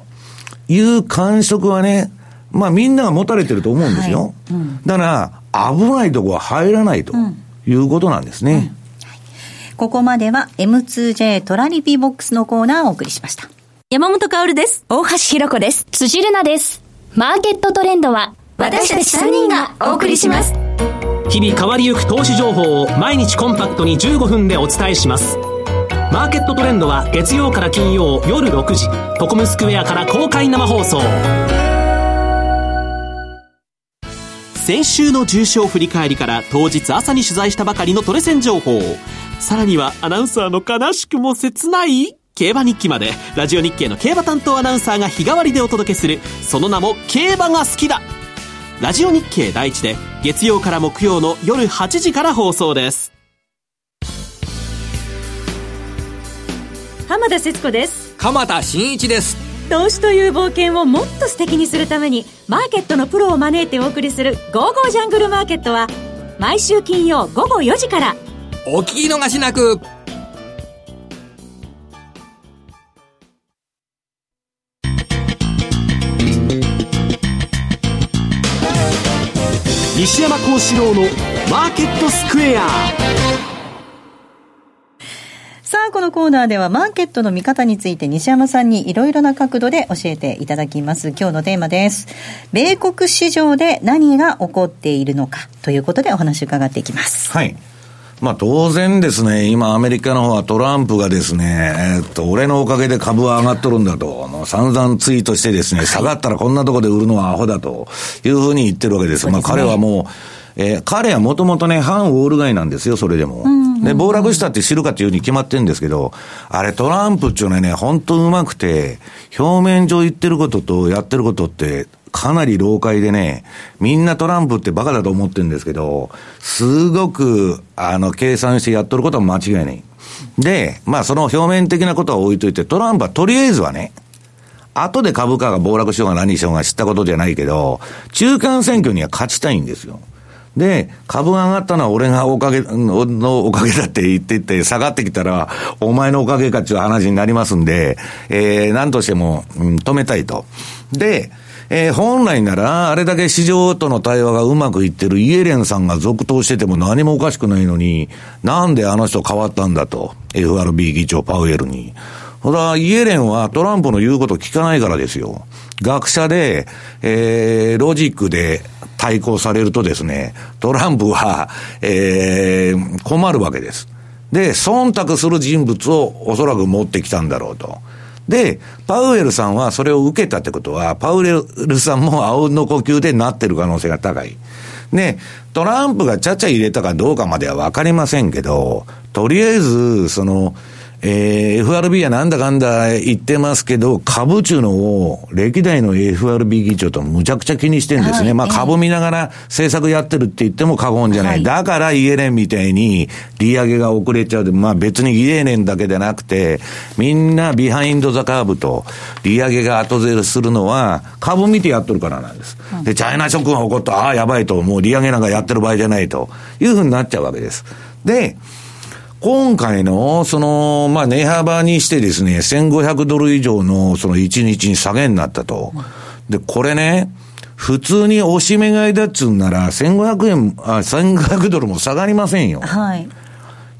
いう感触はね、まあみんなが持たれてると思うんですよ。はいうん、だから、危ないとこは入らないということなんですね。うんうんここまでは M2J トラリピボックスのコーナーをお送りしました。山本薫です。大橋ひろ子です。辻るなです。マーケットトレンドは私たち3人がお送りします。日々変わりゆく投資情報を毎日コンパクトに15分でお伝えします。マーケットトレンドは月曜から金曜夜6時、ココムスクエアから公開生放送。先週の重賞振り返りから当日朝に取材したばかりのトレセン情報。さらにはアナウンサーの悲しくも切ない？競馬日記まで、ラジオ日経の競馬担当アナウンサーが日替わりでお届けする、その名も競馬が好きだラジオ日経第一で、月曜から木曜の夜8時から放送です。浜田節子です。鎌田新一です。投資という冒険をもっと素敵にするためにマーケットのプロを招いてお送りする「ゴーゴージャングルマーケット」は毎週金曜午後4時から。お聞き逃しなく。西山幸四郎のマーケットスクエアさあ、このコーナーではマーケットの見方について西山さんにいろいろな角度で教えていただきます。今日のテーマです。米国市場で何が起こっているのかということでお話伺っていきます。はい。まあ当然ですね、今アメリカの方はトランプがですね、えー、っと、俺のおかげで株は上がっとるんだと、もう散々ツイートしてですね、下がったらこんなとこで売るのはアホだというふうに言ってるわけです。すね、まあ彼はもう、えー、彼はもともとね、反ウォール街なんですよ、それでも。で、暴落したって知るかっていうふうに決まってるんですけど、あれトランプっていうのはね、本当うまくて、表面上言ってることとやってることって、かなり老快でね、みんなトランプってバカだと思ってるんですけど、すごく、あの、計算してやっとることは間違いない。で、まあその表面的なことは置いといて、トランプはとりあえずはね、後で株価が暴落しようが何しようが知ったことじゃないけど、中間選挙には勝ちたいんですよ。で、株が上がったのは俺がおかげ、のおかげだって言ってて、下がってきたら、お前のおかげかっていう話になりますんで、えー、何としても、うん、止めたいと。で、えー、本来なら、あれだけ市場との対話がうまくいってるイエレンさんが続投してても何もおかしくないのに、なんであの人変わったんだと。FRB 議長パウエルに。ほら、イエレンはトランプの言うこと聞かないからですよ。学者で、えー、ロジックで対抗されるとですね、トランプは、えー、困るわけです。で、忖度する人物をおそらく持ってきたんだろうと。で、パウエルさんはそれを受けたってことは、パウエルさんも青の呼吸でなってる可能性が高い。で、トランプがちゃちゃ入れたかどうかまではわかりませんけど、とりあえず、その、えー、FRB はなんだかんだ言ってますけど、株中のを歴代の FRB 議長とむちゃくちゃ気にしてるんですね。はい、まあ株見ながら政策やってるって言っても過言じゃない。はい、だからイエレンみたいに利上げが遅れちゃう。まあ別にイエレンだけでなくて、みんな behind the curve と利上げが後ずれするのは株見てやっとるからなんです。で、チャイナショックが起こった、ああ、やばいと、もう利上げなんかやってる場合じゃないというふうになっちゃうわけです。で、今回の、その、まあ、値幅にしてですね、1500ドル以上の、その1日に下げになったと。で、これね、普通に押し目買いだっつうんなら、1500円、あ、1500ドルも下がりませんよ。はい。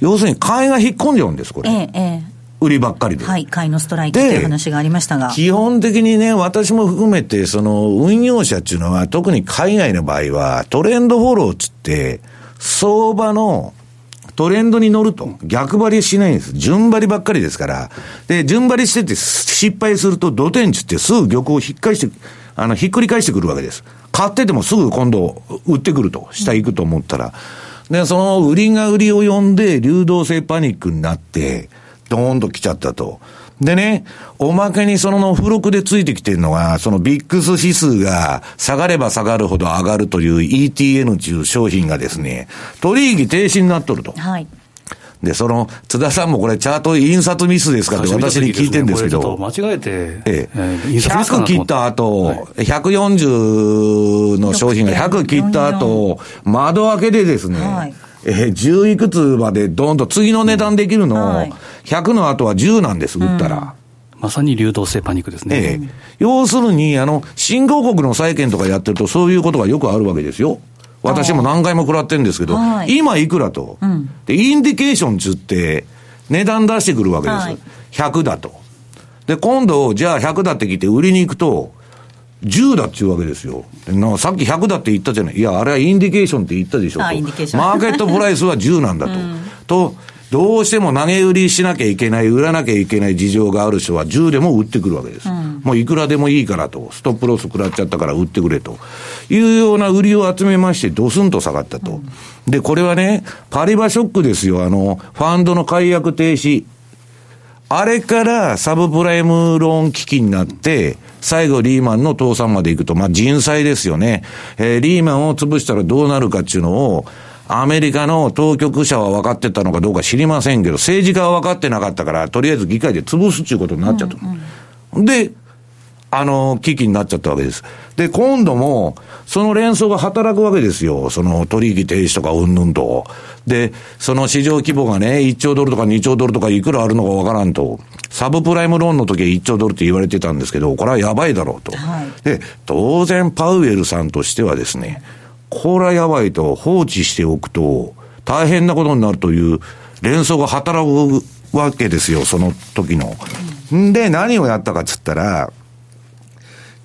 要するに、買いが引っ込んじゃうんです、これ。ええ、ええ。売りばっかりで。はい、買いのストライキっていう話がありましたが。基本的にね、私も含めて、その、運用者っていうのは、特に海外の場合は、トレンドフォローっつって、相場のトレンドに乗ると。逆張りしないんです。順張りばっかりですから。で、順張りしてて失敗すると、土天地ってすぐ玉を引っ返して、あの、ひっくり返してくるわけです。買っててもすぐ今度、売ってくると。下行くと思ったら。で、その売りが売りを呼んで、流動性パニックになって、ドーンと来ちゃったと。でね、おまけにその付録でついてきてるのが、そのビックス指数が下がれば下がるほど上がるという ETN という商品がですね、取引停止になっとると。はい。で、その、津田さんもこれ、チャート印刷ミスですかって私に聞いてるんですけど。間違えて。ええ。100切った後、はい、140の商品が100切った後、窓開けでですね、はいえー、10いくつまでドーンと次の値段できるの、はい、100の後は10なんです、売ったら。うん、まさに流動性パニックですね。ええ要するに、あの、新興国の債券とかやってると、そういうことがよくあるわけですよ。私も何回も食らってるんですけど、はい、今いくらと、うん、で、 indication つって、値段出してくるわけです。はい、100だと。で、今度、じゃあ100だって聞いて売りに行くと、10だっていうわけですよ。さっき100だって言ったじゃない。いや、あれは indication って言ったでしょ。 market price は10なんだと。うん、と、どうしても投げ売りしなきゃいけない、売らなきゃいけない事情がある人は10でも売ってくるわけです。うん、もういくらでもいいからと。ストップロス食らっちゃったから売ってくれと。いうような売りを集めまして、ドスンと下がったと。うん、で、これはね、パリバショックですよ。あの、ファンドの解約停止。あれからサブプライムローン危機になって、最後リーマンの倒産まで行くと、まあ人災ですよね。えー、リーマンを潰したらどうなるかっていうのを、アメリカの当局者は分かってたのかどうか知りませんけど、政治家は分かってなかったから、とりあえず議会で潰すっていうことになっちゃった。うんうん、で、あの、危機になっちゃったわけです。で、今度も、その連想が働くわけですよ。その取引停止とかうんぬんと。で、その市場規模がね、1兆ドルとか2兆ドルとかいくらあるのかわからんと。サブプライムローンの時は1兆ドルって言われてたんですけど、これはやばいだろうと。はい、で、当然パウエルさんとしてはですね、これはやばいと放置しておくと、大変なことになるという連想が働くわけですよ、その時の。んで、何をやったかっつったら、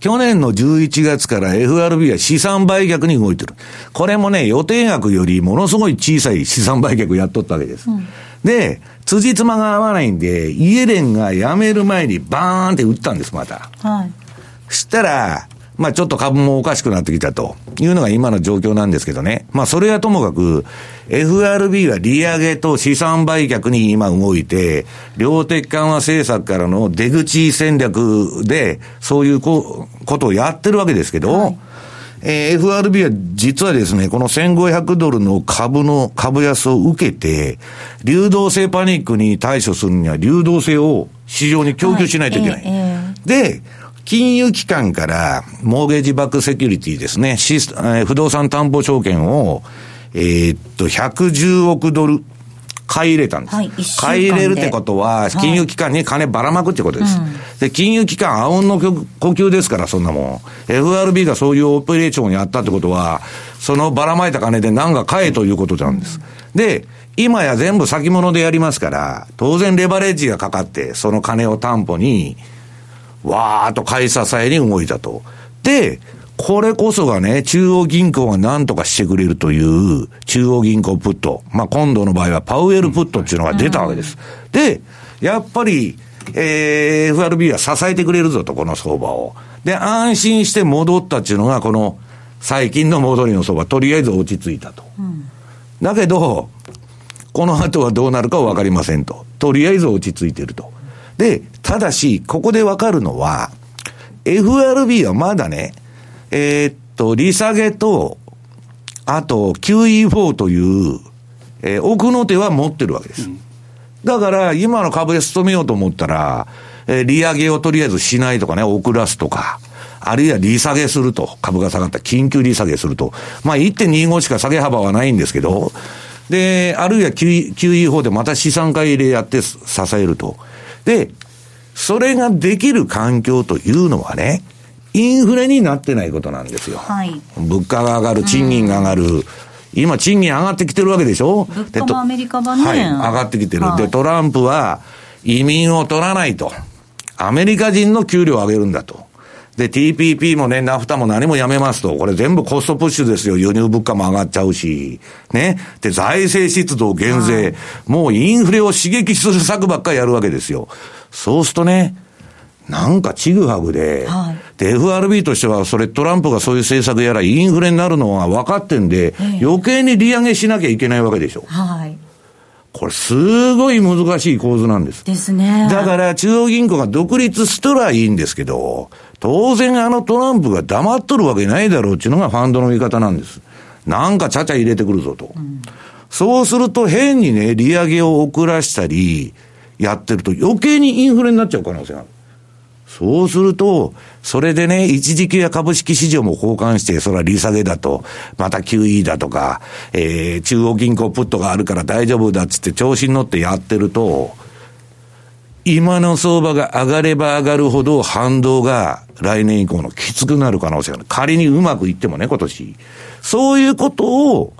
去年の11月から FRB は資産売却に動いてる。これもね、予定額よりものすごい小さい資産売却やっとったわけです。うん、で、辻褄が合わないんで、イエレンが辞める前にバーンって売ったんです、また。はい。したら、まあちょっと株もおかしくなってきたというのが今の状況なんですけどね。まあそれはともかく、FRB は利上げと資産売却に今動いて、量的緩和政策からの出口戦略で、そういうことをやってるわけですけど、はいえー、FRB は実はですね、この1500ドルの株の株安を受けて、流動性パニックに対処するには流動性を市場に供給しないといけない。はいえー、で、金融機関から、モーゲージバックセキュリティですね、シスえー、不動産担保証券を、えー、っと、110億ドル、買い入れたんです。はい、買い入れるってことは、金融機関に金ばらまくってことです。はい、で、金融機関、あうんの呼吸ですから、そんなもん。FRB がそういうオペレーションをやったってことは、そのばらまいた金で何か買えということなんです。うん、で、今や全部先物でやりますから、当然レバレッジがかかって、その金を担保に、わーっと買い支えに動いたと。で、これこそがね、中央銀行が何とかしてくれるという中央銀行プット。まあ、今度の場合はパウエルプットっていうのが出たわけです。で、やっぱり、えー、FRB は支えてくれるぞと、この相場を。で、安心して戻ったっていうのが、この最近の戻りの相場、とりあえず落ち着いたと。うん、だけど、この後はどうなるかはわかりませんと。とりあえず落ち着いてると。で、ただし、ここでわかるのは、FRB はまだね、えー、っと、利下げと、あと QE4 という、えー、奥の手は持ってるわけです。だから、今の株で勤めようと思ったら、えー、利上げをとりあえずしないとかね、遅らすとか、あるいは利下げすると、株が下がった緊急利下げすると。まあ1.25しか下げ幅はないんですけど、で、あるいは QE4 でまた資産買い入れやって支えると。で、それができる環境というのはね、インフレになってないことなんですよ。はい、物価が上がる、賃金が上がる。今、賃金上がってきてるわけでしょ？物価もアメリカはね。はい、上がってきてる。はい、で、トランプは移民を取らないと。アメリカ人の給料を上げるんだと。で、TPP もね、ナフタも何もやめますと。これ全部コストプッシュですよ。輸入物価も上がっちゃうし。ね。で、財政出動減税。もうインフレを刺激する策ばっかりやるわけですよ。そうするとね、なんかちぐはぐで、はい、で、FRB としては、それトランプがそういう政策やら、インフレになるのは分かってんで、余計に利上げしなきゃいけないわけでしょ。はい。これすごい難しい構図なんです。ですね。だから中央銀行が独立しとらいいんですけど、当然あのトランプが黙っとるわけないだろうっていうのがファンドの見方なんです。なんかちゃちゃ入れてくるぞと。うん、そうすると変にね、利上げを遅らしたり、やってると余計にインフレになっちゃう可能性がある。そうすると、それでね、一時期や株式市場も交換して、それは利下げだと、また QE だとか、えー、中央銀行プットがあるから大丈夫だっつって調子に乗ってやってると、今の相場が上がれば上がるほど反動が来年以降のきつくなる可能性がある。仮にうまくいってもね、今年。そういうことを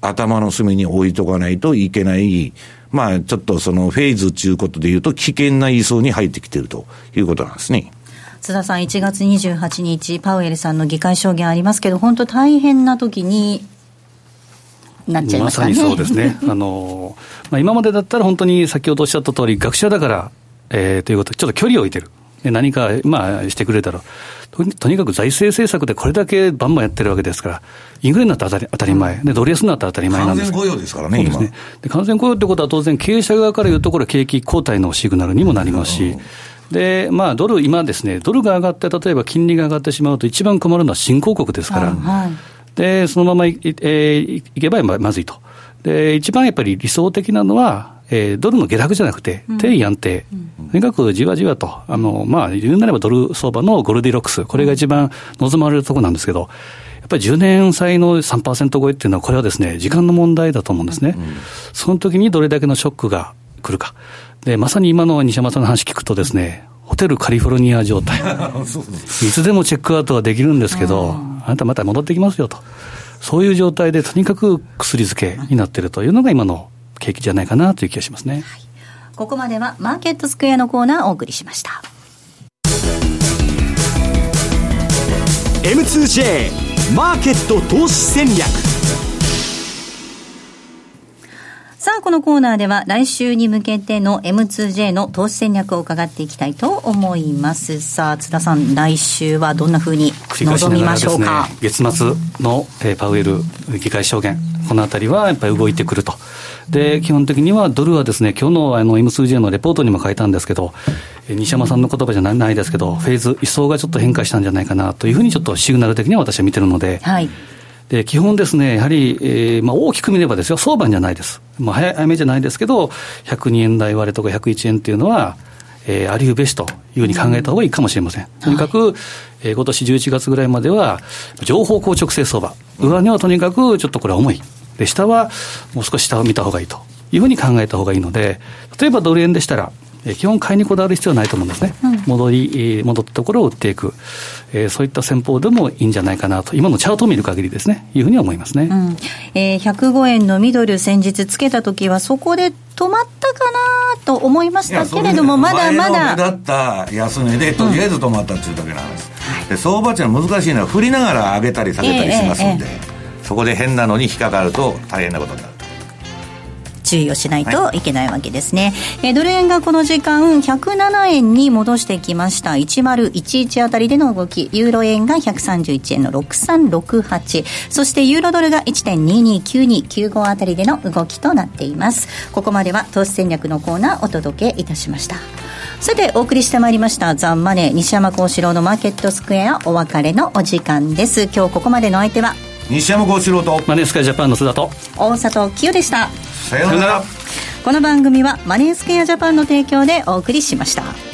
頭の隅に置いとかないといけない、まあ、ちょっとそのフェーズっていうことで言うと、危険な位相に入ってきてるということなんですね。津田さん、1月28日、パウエルさんの議会証言ありますけど、本当大変な時になっちゃいましたね。まさにそうですね。あの、まあ、今までだったら本当に先ほどおっしゃった通り、学者だから、えー、ということで、ちょっと距離を置いてる。何か、まあ、してくれたら。と、とにかく財政政策でこれだけバンバンやってるわけですから、インフレになったら当たり当たり前、でドル安になったら当たり前なんです。完全雇用ですからね、今。ね、で完全雇用ってことは、当然、経営者側から言うと、これ、景気後退のシグナルにもなりますし。で、まあ、ドル、今ですね、ドルが上がって、例えば金利が上がってしまうと、一番困るのは新興国ですから、はい、で、そのままい,、えー、いけばまずいと。で、一番やっぱり理想的なのは、えー、ドルの下落じゃなくて、定位安定、うん、とにかくじわじわと、あのまあ、言うなればドル相場のゴルディロックス、これが一番望まれるところなんですけど、やっぱり10年債の3%超えっていうのは、これはですね、時間の問題だと思うんですね。うん、その時にどれだけのショックが来るか。で、まさに今の西山さんの話聞くとですね、ホテルカリフォルニア状態。いつでもチェックアウトはできるんですけど、あなたまた戻ってきますよと。そういう状態で、とにかく薬漬けになっているというのが今の景気じゃないかなという気がしますね、はい、ここまではマーケットスクエアのコーナーをお送りしました M2J マーケット投資戦略さあ、このコーナーでは来週に向けての M2J の投資戦略を伺っていきたいと思います。さあ、津田さん、来週はどんなふうに臨みましょうか？ね、月末の、えー、パウエル議会証言、このあたりはやっぱり動いてくると。で、基本的にはドルはですね、今日のあの M2J のレポートにも書いたんですけど、西山さんの言葉じゃないですけど、フェーズ、位相がちょっと変化したんじゃないかなというふうにちょっとシグナル的には私は見てるので、はいで基本ですね、やはり、えーまあ、大きく見ればですよ、相場じゃないです。まあ、早めじゃないですけど、102円台割れとか101円っていうのは、えー、ありうべしというふうに考えた方がいいかもしれません。とにかく、えー、今年11月ぐらいまでは、情報硬直性相場。上値はとにかくちょっとこれは重い。で、下はもう少し下を見た方がいいというふうに考えた方がいいので、例えばドル円でしたら、え基本買いにこだわる必要はないと思うんですね、うん、戻り、戻ったところを売っていく、えー、そういった戦法でもいいんじゃないかなと、今のチャートを見る限りですね、いうふうに思いますね、うん、えー、105円のミドル、先日つけたときは、そこで止まったかなと思いましたけれども、まだまだ。だった安値で、とりあえず止まったっていうだけなんです、うん、で相場っていうのは難しいのは、振りながら上げたり下げたりしますんで、えーえー、そこで変なのに引っかかると大変なことになる。注意をしないといけないわけですね、はい、えドル円がこの時間107円に戻してきました。1011あたりでの動き。ユーロ円が131円の6368そしてユーロドルが1.229295あたりでの動きとなっています。ここまでは投資戦略のコーナーお届けいたしました。さてお送りしてまいりましたザンマネー西山幸四郎のマーケットスクエアお別れのお時間です。今日ここまでの相手は西山幸四郎と。マネースカイジャパンの須田と。大里清でした。さようなら。この番組はマネースケアジャパンの提供でお送りしました。